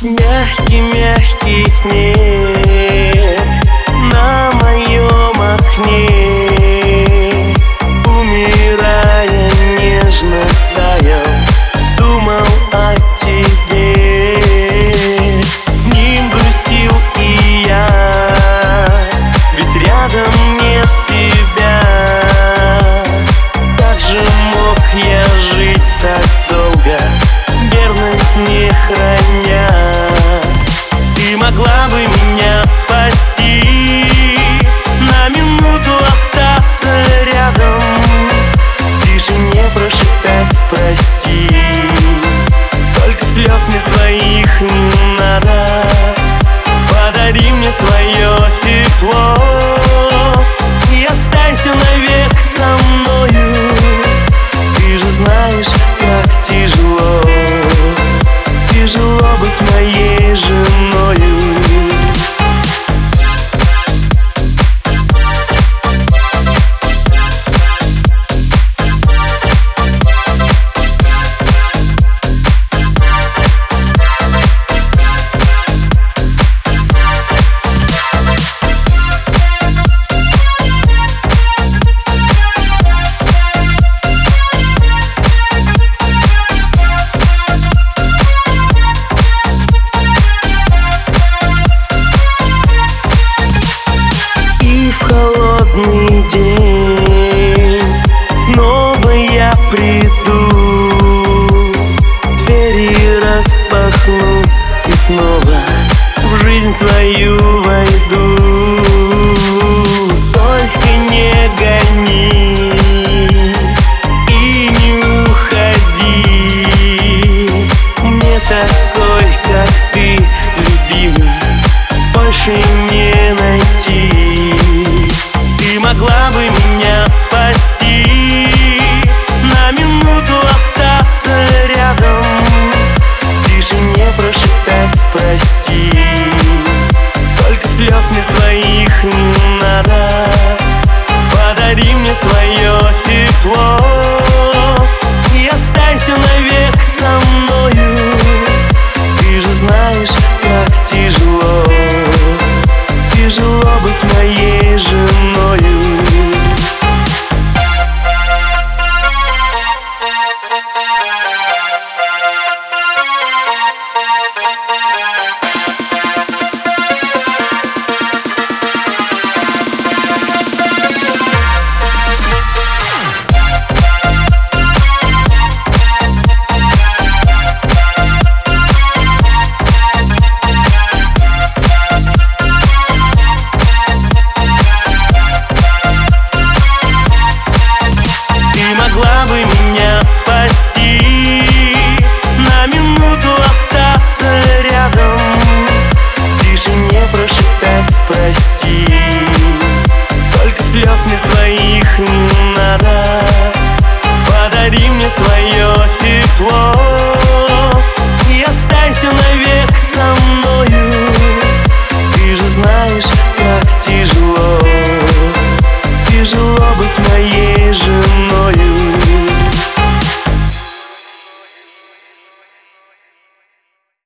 Мягкий, мягкий снег на моем окне. Умирая нежно таял, думал о тебе. С ним грустил и я, ведь рядом нет тебя. house. снова в жизнь твою войду. Только не гони и не уходи. Мне такой, как ты, любимый, больше не найти. Ты могла бы меня спасти, на минуту оставить быть моей женою. самыми